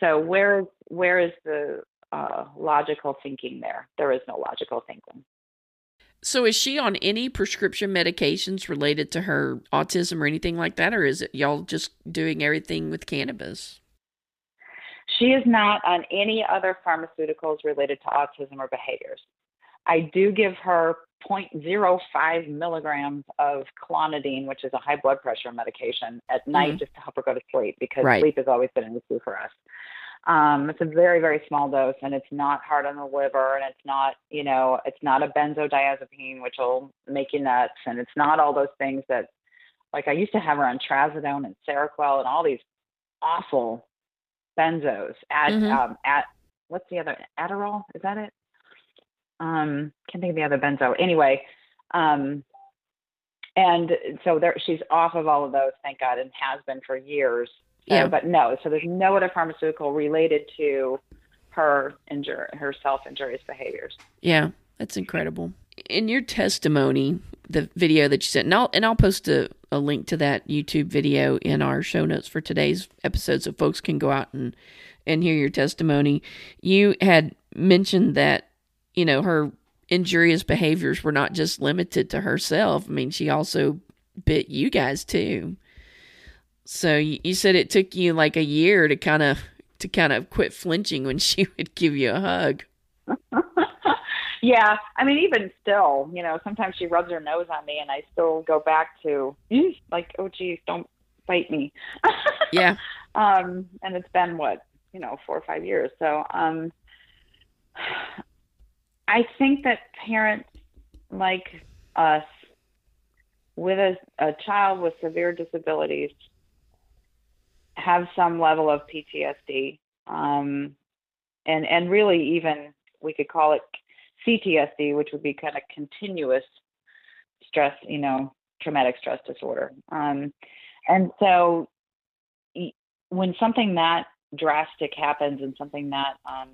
Speaker 3: So where is where is the uh, logical thinking there? There is no logical thinking.
Speaker 1: So is she on any prescription medications related to her autism or anything like that, or is it y'all just doing everything with cannabis?
Speaker 3: She is not on any other pharmaceuticals related to autism or behaviors. I do give her 0.05 milligrams of clonidine, which is a high blood pressure medication, at night
Speaker 1: Mhm.
Speaker 3: just to help her go to sleep because
Speaker 1: Right.
Speaker 3: sleep has always been an issue for us. Um, it's a very, very small dose, and it's not hard on the liver, and it's not, you know, it's not a benzodiazepine, which will make you nuts, and it's not all those things that, like, I used to have her on trazodone and Seroquel and all these awful benzos. At
Speaker 1: Mhm.
Speaker 3: um, at what's the other Adderall? Is that it? Um, can't think of the other benzo. Anyway, um, and so there, she's off of all of those, thank God, and has been for years. So,
Speaker 1: Yeah.
Speaker 3: But no, so there's no other pharmaceutical related to her injur her self injurious behaviors.
Speaker 1: Yeah, that's incredible. In your testimony, the video that you sent, and I'll and I'll post a, a link to that YouTube video in our show notes for today's episode, so folks can go out and and hear your testimony. You had mentioned that you know her injurious behaviors were not just limited to herself. I mean, she also bit you guys too. So you, you said it took you like a year to kind of to kind of quit flinching when [LAUGHS] she would give you a hug. [LAUGHS]
Speaker 3: yeah, I mean, even still, you know, sometimes she rubs her nose on me, and I still go back to like, oh, geez, don't bite me. [LAUGHS]
Speaker 1: Yeah.
Speaker 3: um, and it's been what you know, four or five years. So, um, I think that parents like us with a, a child with severe disabilities have some level of PTSD. Um, and, and really even we could call it CTSD, which would be kind of continuous stress, you know, traumatic stress disorder. Um, and so when something that drastic happens and something that um,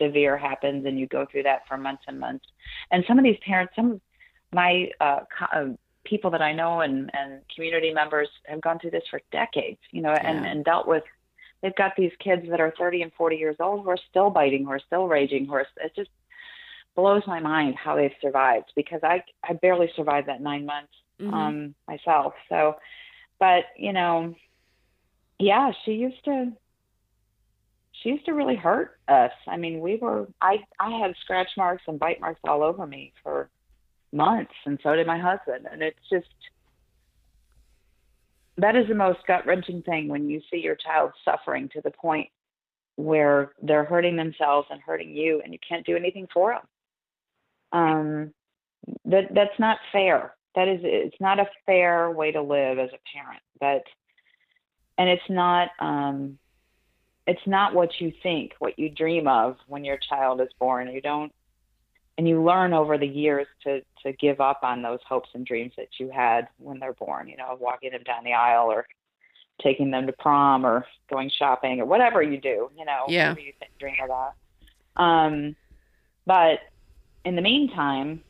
Speaker 3: severe happens and you go through that for months and months, and some of these parents, some of my uh, co- uh, people that I know and, and community members have gone through this for decades, you know, and,
Speaker 1: Yeah.
Speaker 3: and dealt with. They've got these kids that are 30 and 40 years old who are still biting, who are still raging, who are it's just blows my mind how they've survived because I I barely survived that nine months
Speaker 1: Mhm.
Speaker 3: um, myself. So, but you know, yeah, she used to. She used to really hurt us. I mean, we were. I I had scratch marks and bite marks all over me for months, and so did my husband. And it's just that is the most gut wrenching thing when you see your child suffering to the point where they're hurting themselves and hurting you, and you can't do anything for them. Um, that that's not fair. That is, it's not a fair way to live as a parent. But and it's not um, it's not what you think, what you dream of when your child is born. You don't, and you learn over the years to to give up on those hopes and dreams that you had when they're born. You know, walking them down the aisle or taking them to prom or going shopping or whatever you do. You know,
Speaker 1: Yeah.
Speaker 3: whatever you think, dream about. Um, but in the meantime,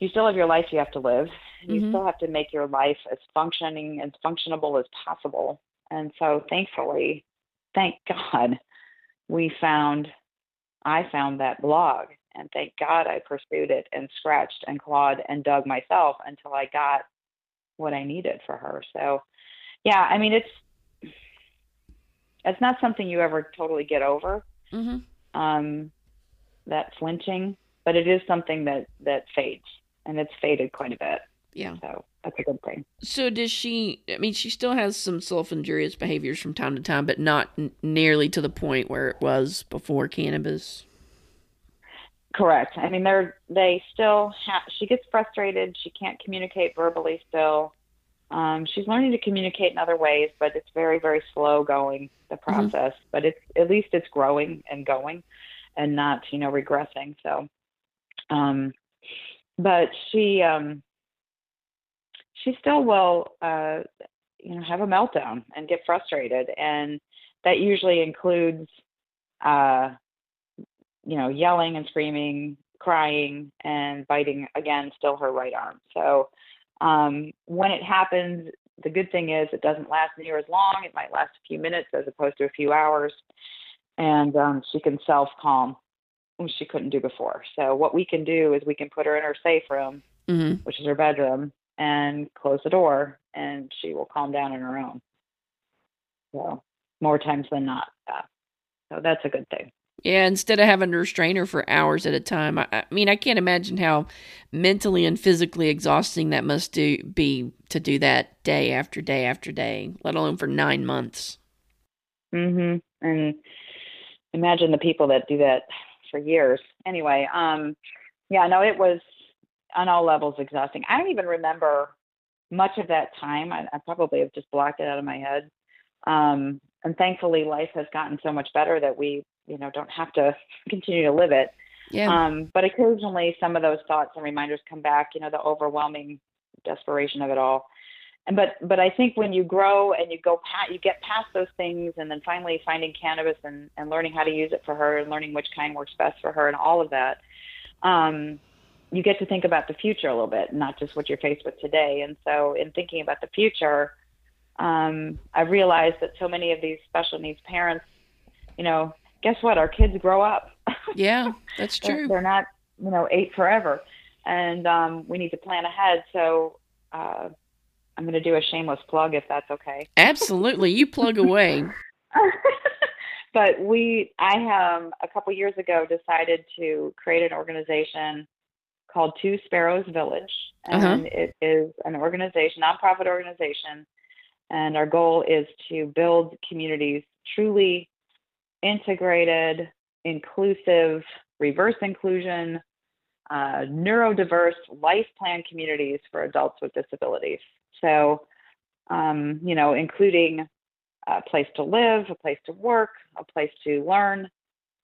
Speaker 3: you still have your life you have to live. You
Speaker 1: Mhm.
Speaker 3: still have to make your life as functioning as functionable as possible. And so thankfully, thank God, we found I found that blog and thank God I pursued it and scratched and clawed and dug myself until I got what I needed for her. So yeah, I mean it's it's not something you ever totally get over
Speaker 1: Mhm.
Speaker 3: um, that flinching, but it is something that that fades, and it's faded quite a bit.
Speaker 1: Yeah.
Speaker 3: So that's a good thing.
Speaker 1: So does she? I mean, she still has some self-injurious behaviors from time to time, but not n- nearly to the point where it was before cannabis.
Speaker 3: Correct. I mean, they're they still have. She gets frustrated. She can't communicate verbally still. Um, she's learning to communicate in other ways, but it's very very slow going the process. But it's at least it's growing and going, and not you know regressing. So, um, but she um, she still will uh, you know have a meltdown and get frustrated, and that usually includes. Uh, you know, yelling and screaming, crying, and biting again, still her right arm. So um, when it happens, the good thing is it doesn't last near as long. It might last a few minutes as opposed to a few hours, and um, she can self calm, which she couldn't do before. So what we can do is we can put her in her safe room,
Speaker 1: hmm
Speaker 3: which is her bedroom, and close the door, and she will calm down on her own. So more times than not. Yeah. So that's a good thing.
Speaker 1: Yeah, instead of having to restrain her for hours at a time. I, I mean, I can't imagine how mentally and physically exhausting that must do be to do that day after day after day, let alone for nine months.
Speaker 3: Mhm. And imagine the people that do that for years. Anyway, um yeah, no, it was on all levels exhausting. I don't even remember much of that time. I, I probably have just blocked it out of my head. Um and thankfully life has gotten so much better that we, you know, don't have to continue to live it.
Speaker 1: Yeah.
Speaker 3: Um, but occasionally some of those thoughts and reminders come back, you know, the overwhelming desperation of it all. And but but I think when you grow and you go past you get past those things and then finally finding cannabis and, and learning how to use it for her and learning which kind works best for her and all of that, um, you get to think about the future a little bit, not just what you're faced with today. And so in thinking about the future, um, I realized that so many of these special needs parents, you know, guess what? Our kids grow up.
Speaker 1: yeah, [LAUGHS] that's true.
Speaker 3: They're not, you know, eight forever, and um, we need to plan ahead. So uh, I'm going to do a shameless plug, if that's okay.
Speaker 1: Absolutely. You plug away. [LAUGHS]
Speaker 3: but we, I have a couple years ago decided to create an organization called Two Sparrows Village, and
Speaker 1: Uh-huh.
Speaker 3: it is an organization, nonprofit organization, and our goal is to build communities truly integrated, inclusive, reverse inclusion, uh, neurodiverse life plan communities for adults with disabilities. So, um, you know, including a place to live, a place to work, a place to learn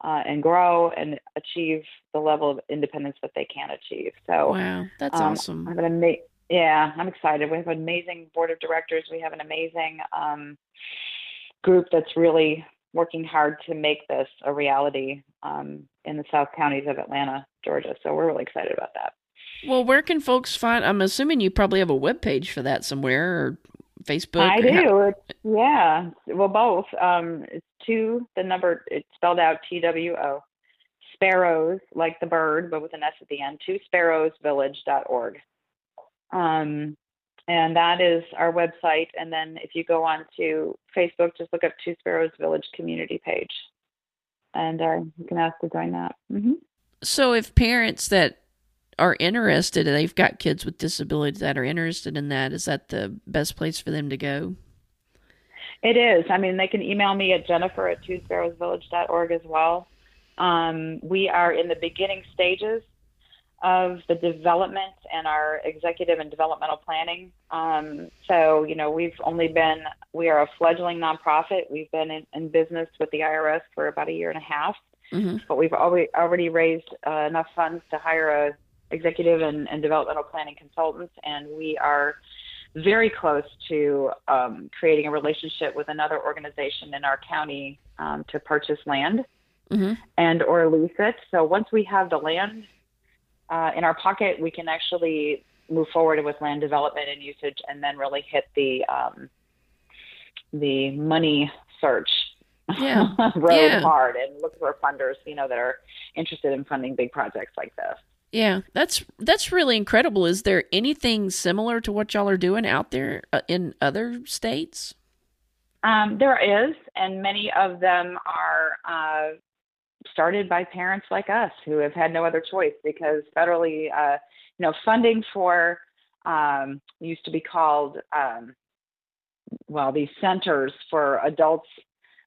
Speaker 3: uh, and grow and achieve the level of independence that they can achieve. So,
Speaker 1: Wow, that's
Speaker 3: um,
Speaker 1: awesome.
Speaker 3: I have an ama- yeah, I'm excited. We have an amazing board of directors. We have an amazing um, group that's really working hard to make this a reality um, in the South counties of Atlanta, Georgia. So we're really excited about that.
Speaker 1: Well, where can folks find? I'm assuming you probably have a web page for that somewhere or Facebook.
Speaker 3: I
Speaker 1: or
Speaker 3: do. It's, yeah. Well, both. Um, it's two. The number. It's spelled out T W O. sparrows, like the bird, but with an S at the end, two sparrowsvillage.org. Um, and that is our website. And then if you go on to Facebook, just look up Two Sparrows Village community page, and uh, you can ask to join that. Mm-hmm.
Speaker 1: So if parents that are interested, they've got kids with disabilities that are interested in that, is that the best place for them to go?
Speaker 3: It is. I mean, they can email me at jennifer at twosparrowsvillage.org as well. Um, we are in the beginning stages of the development and our executive and developmental planning. Um, so, you know, we've only been, we are a fledgling nonprofit. We've been in, in business with the IRS for about a year and a half, mm-hmm. but we've already, already raised uh, enough funds to hire a executive and, and developmental planning consultants, and we are very close to um, creating a relationship with another organization in our county um, to purchase land mm-hmm. and or lease it. So once we have the land uh, in our pocket, we can actually move forward with land development and usage, and then really hit the um, the money search yeah. [LAUGHS] road yeah. hard and look for funders, you know, that are interested in funding big projects like this.
Speaker 1: Yeah, that's that's really incredible. Is there anything similar to what y'all are doing out there uh, in other states?
Speaker 3: Um, there is, and many of them are uh, started by parents like us who have had no other choice because federally, uh, you know, funding for um, used to be called um, well, these centers for adults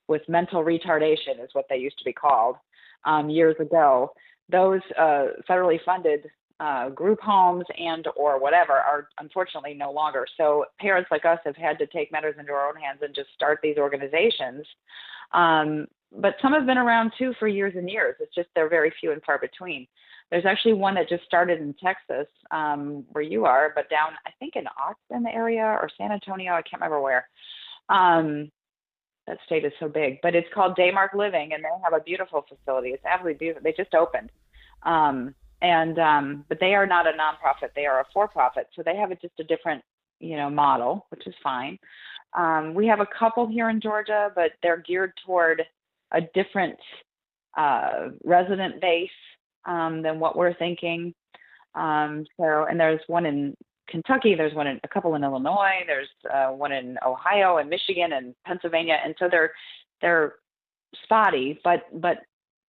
Speaker 3: with mental retardation is what they used to be called um, years ago those uh, federally funded uh, group homes and or whatever are unfortunately no longer. So parents like us have had to take matters into our own hands and just start these organizations. Um, but some have been around too for years and years. It's just they're very few and far between. There's actually one that just started in Texas, um, where you are, but down I think in Austin area or San Antonio, I can't remember where. Um, that state is so big, but it's called Daymark Living, and they have a beautiful facility. It's absolutely beautiful. They just opened, um, and um, but they are not a nonprofit; they are a for-profit, so they have a, just a different, you know, model, which is fine. Um, we have a couple here in Georgia, but they're geared toward a different uh, resident base um, than what we're thinking. Um, so, and there's one in Kentucky. There's one in a couple in Illinois. There's uh, one in Ohio and Michigan and Pennsylvania, and so they're they're spotty. But but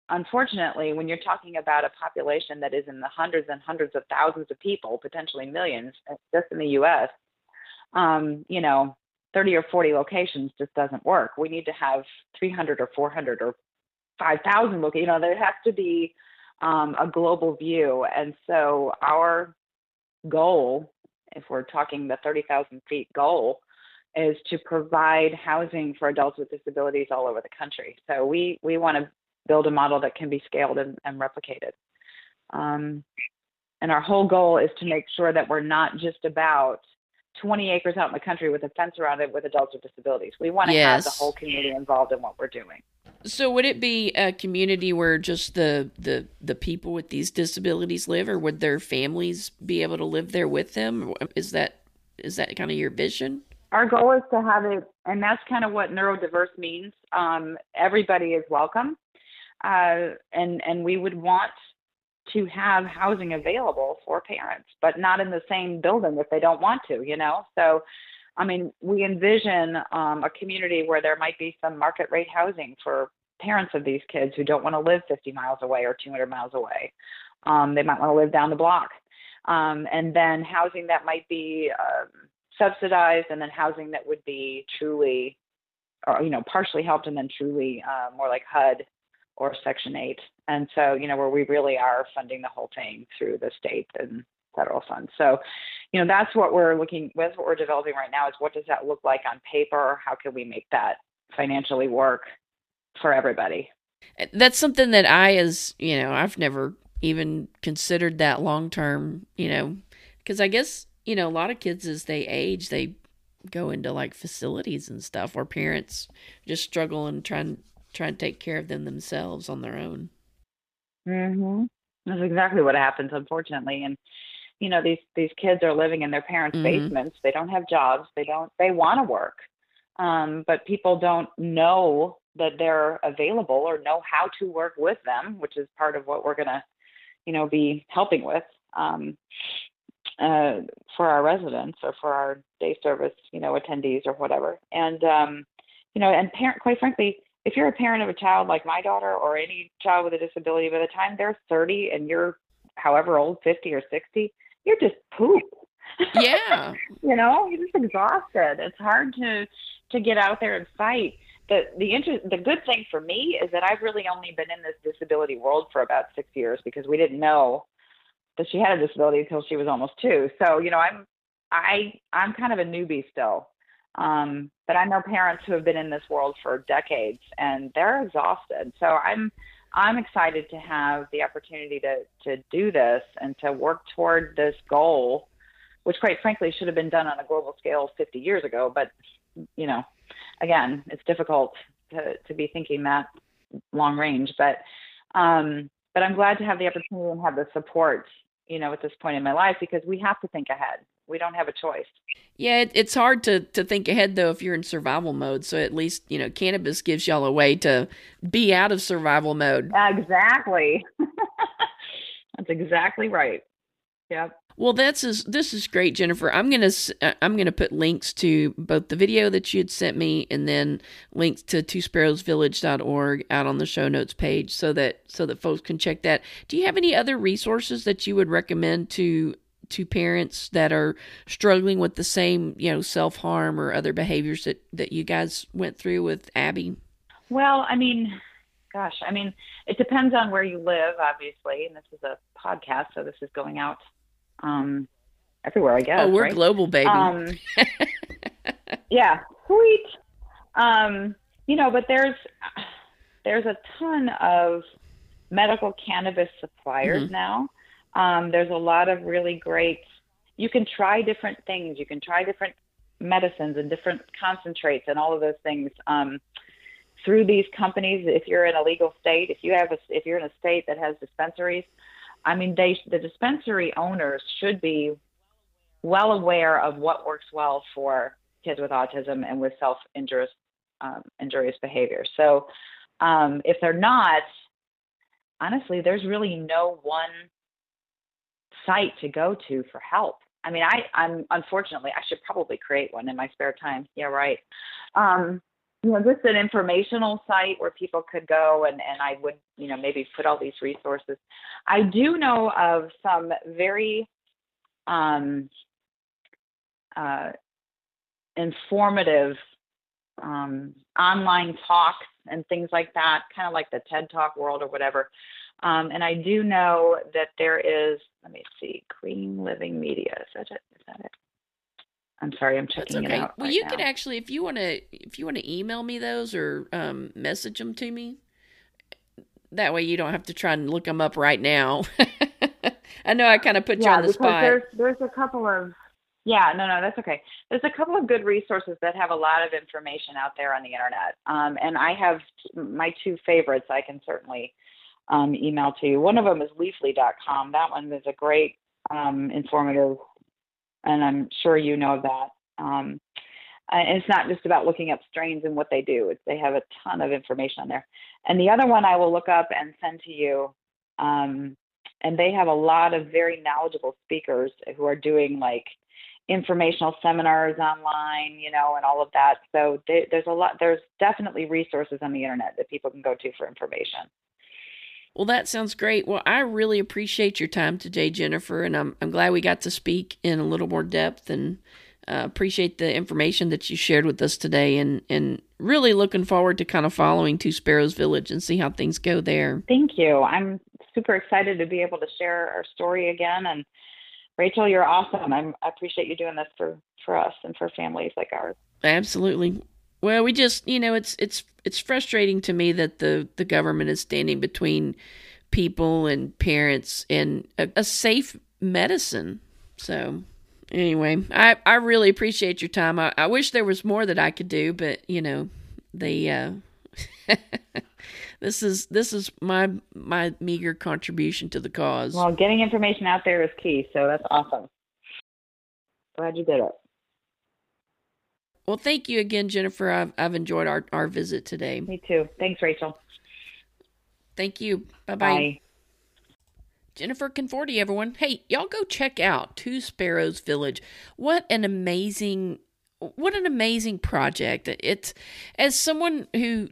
Speaker 3: unfortunately, when you're talking about a population that is in the hundreds and hundreds of thousands of people, potentially millions, uh, just in the U.S., um, you know, 30 or 40 locations just doesn't work. We need to have 300 or 400 or 5,000 locations. You know, there has to be um, a global view, and so our goal if we're talking the 30,000 feet goal, is to provide housing for adults with disabilities all over the country. So we, we want to build a model that can be scaled and, and replicated. Um, and our whole goal is to make sure that we're not just about 20 acres out in the country with a fence around it with adults with disabilities. We want to yes. have the whole community involved in what we're doing.
Speaker 1: So would it be a community where just the, the the people with these disabilities live or would their families be able to live there with them? Is that is that kind of your vision?
Speaker 3: Our goal is to have it and that's kind of what neurodiverse means. Um, everybody is welcome. Uh, and and we would want to have housing available for parents, but not in the same building if they don't want to, you know? So, I mean, we envision um, a community where there might be some market rate housing for parents of these kids who don't want to live 50 miles away or 200 miles away. Um, they might want to live down the block. Um, and then housing that might be uh, subsidized, and then housing that would be truly, or, you know, partially helped and then truly uh, more like HUD or Section 8. And so, you know, where we really are funding the whole thing through the state and federal funds. So, you know, that's what we're looking with, what we're developing right now is what does that look like on paper? How can we make that financially work for everybody?
Speaker 1: Eh, that's something that I, as you know, I've never even considered that long term, you know, because I guess, you know, a lot of kids as they age, they go into like facilities and stuff where parents just struggle and trying try and take care of them themselves on their own.
Speaker 3: Mhm. That's exactly what happens, unfortunately. And you know, these these kids are living in their parents' mm-hmm. basements. They don't have jobs. They don't. They want to work, um, but people don't know that they're available or know how to work with them, which is part of what we're going to, you know, be helping with um, uh, for our residents or for our day service, you know, attendees or whatever. And um, you know, and parent, quite frankly, if you're a parent of a child like my daughter or any child with a disability, by the time they're 30 and you're however old, 50 or 60, you're just poop.
Speaker 1: Yeah. [LAUGHS]
Speaker 3: you know, you're just exhausted. It's hard to to get out there and fight. The the interest the good thing for me is that I've really only been in this disability world for about six years because we didn't know that she had a disability until she was almost two. So, you know, I'm I I'm kind of a newbie still. Um, but I know parents who have been in this world for decades and they're exhausted. So I'm I'm excited to have the opportunity to to do this and to work toward this goal, which quite frankly should have been done on a global scale 50 years ago. But you know, again, it's difficult to to be thinking that long range. But um, but I'm glad to have the opportunity and have the support, you know, at this point in my life because we have to think ahead we don't have a choice.
Speaker 1: Yeah, it, it's hard to to think ahead though if you're in survival mode. So at least you know cannabis gives y'all a way to be out of survival mode.
Speaker 3: Exactly. [LAUGHS] that's exactly right. Yep.
Speaker 1: Well, that's is, this is great, Jennifer. I'm gonna uh, I'm gonna put links to both the video that you had sent me and then links to twosparrowsvillage.org out on the show notes page so that so that folks can check that. Do you have any other resources that you would recommend to to parents that are struggling with the same, you know, self harm or other behaviors that that you guys went through with Abby?
Speaker 3: Well, I mean, gosh, I mean, it depends on where you live, obviously, and this is a podcast, so this is going out um, everywhere, I guess.
Speaker 1: Oh, we're
Speaker 3: right?
Speaker 1: global, baby. Um, [LAUGHS]
Speaker 3: yeah, sweet. Um, you know, but there's there's a ton of medical cannabis suppliers mm-hmm. now um, there's a lot of really great, you can try different things. You can try different medicines and different concentrates and all of those things um, through these companies. If you're in a legal state, if you have a, if you're in a state that has dispensaries, I mean, they, the dispensary owners should be well aware of what works well for kids with autism and with self-injurious um, injurious behavior. So um, if they're not, honestly, there's really no one site to go to for help. I mean, I, I'm unfortunately, I should probably create one in my spare time. Yeah, right. Um, you know, just an informational site where people could go and, and I would, you know, maybe put all these resources. I do know of some very um, uh, informative um, online talks and things like that, kind of like the TED Talk world or whatever, um, and I do know that there is, let me see, Green Living Media. Is that it? Is that it? I'm sorry, I'm checking okay. it out.
Speaker 1: Well,
Speaker 3: right
Speaker 1: you
Speaker 3: now.
Speaker 1: could actually, if you want to, if you want to email me those or um, message them to me, that way you don't have to try and look them up right now. [LAUGHS] I know I kind of put
Speaker 3: yeah,
Speaker 1: you on the spot.
Speaker 3: There's, there's a couple of yeah, no, no, that's okay. There's a couple of good resources that have a lot of information out there on the internet. Um, and I have my two favorites I can certainly um, email to you. One of them is leafly.com. That one is a great, um, informative, and I'm sure you know that. Um, it's not just about looking up strains and what they do. It's, they have a ton of information on there. And the other one I will look up and send to you. Um, and they have a lot of very knowledgeable speakers who are doing like informational seminars online, you know, and all of that. So they, there's a lot. There's definitely resources on the internet that people can go to for information.
Speaker 1: Well, that sounds great. Well, I really appreciate your time today, Jennifer, and I'm I'm glad we got to speak in a little more depth and uh, appreciate the information that you shared with us today, and and really looking forward to kind of following Two Sparrows Village and see how things go there.
Speaker 3: Thank you. I'm super excited to be able to share our story again, and Rachel, you're awesome. I'm, I appreciate you doing this for for us and for families like ours.
Speaker 1: Absolutely. Well, we just, you know, it's it's it's frustrating to me that the the government is standing between people and parents and a, a safe medicine. So, anyway, I I really appreciate your time. I, I wish there was more that I could do, but you know, the uh [LAUGHS] this is this is my my meager contribution to the cause.
Speaker 3: Well, getting information out there is key, so that's awesome. Glad you did it.
Speaker 1: Well, thank you again, Jennifer. I've, I've enjoyed our, our visit today.
Speaker 3: Me too. Thanks, Rachel.
Speaker 1: Thank you. Bye-bye.
Speaker 3: Bye.
Speaker 1: Jennifer Conforti, everyone. Hey, y'all go check out Two Sparrows Village. What an amazing what an amazing project. It's as someone who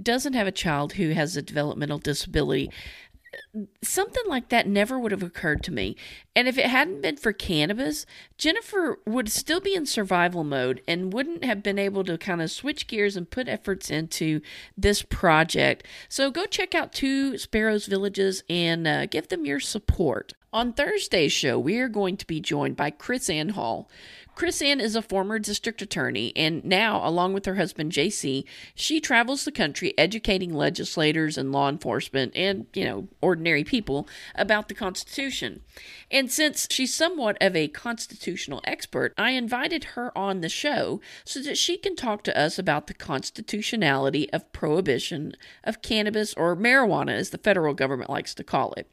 Speaker 1: doesn't have a child who has a developmental disability, something like that never would have occurred to me. And if it hadn't been for cannabis, Jennifer would still be in survival mode and wouldn't have been able to kind of switch gears and put efforts into this project. So go check out Two Sparrows Villages and uh, give them your support. On Thursday's show, we are going to be joined by KrisAnne Hall. Chris Ann is a former district attorney, and now, along with her husband JC, she travels the country educating legislators and law enforcement and, you know, ordinary people about the Constitution. And since she's somewhat of a constitutional expert, I invited her on the show so that she can talk to us about the constitutionality of prohibition of cannabis or marijuana, as the federal government likes to call it.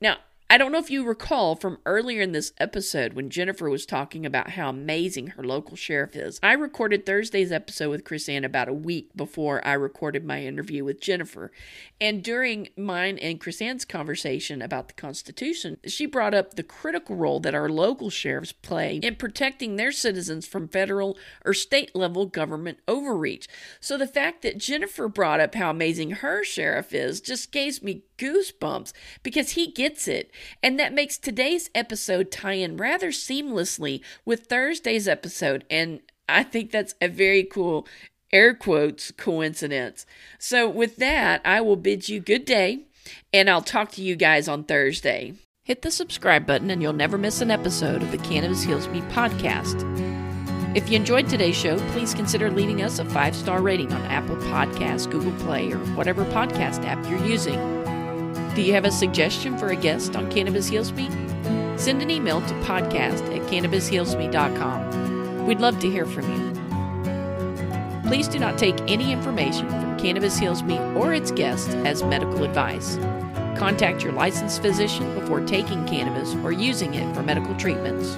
Speaker 1: Now, I don't know if you recall from earlier in this episode when Jennifer was talking about how amazing her local sheriff is. I recorded Thursday's episode with KrisAnne about a week before I recorded my interview with Jennifer. And during mine and KrisAnne's conversation about the Constitution, she brought up the critical role that our local sheriffs play in protecting their citizens from federal or state level government overreach. So the fact that Jennifer brought up how amazing her sheriff is just gave me goosebumps because he gets it. And that makes today's episode tie in rather seamlessly with Thursday's episode. And I think that's a very cool, air quotes, coincidence. So, with that, I will bid you good day, and I'll talk to you guys on Thursday. Hit the subscribe button, and you'll never miss an episode of the Cannabis Heals Me podcast. If you enjoyed today's show, please consider leaving us a five star rating on Apple Podcasts, Google Play, or whatever podcast app you're using. Do you have a suggestion for a guest on Cannabis Heals Me? Send an email to podcast at cannabishealsme.com. We'd love to hear from you. Please do not take any information from Cannabis Heals Me or its guests as medical advice. Contact your licensed physician before taking cannabis or using it for medical treatments.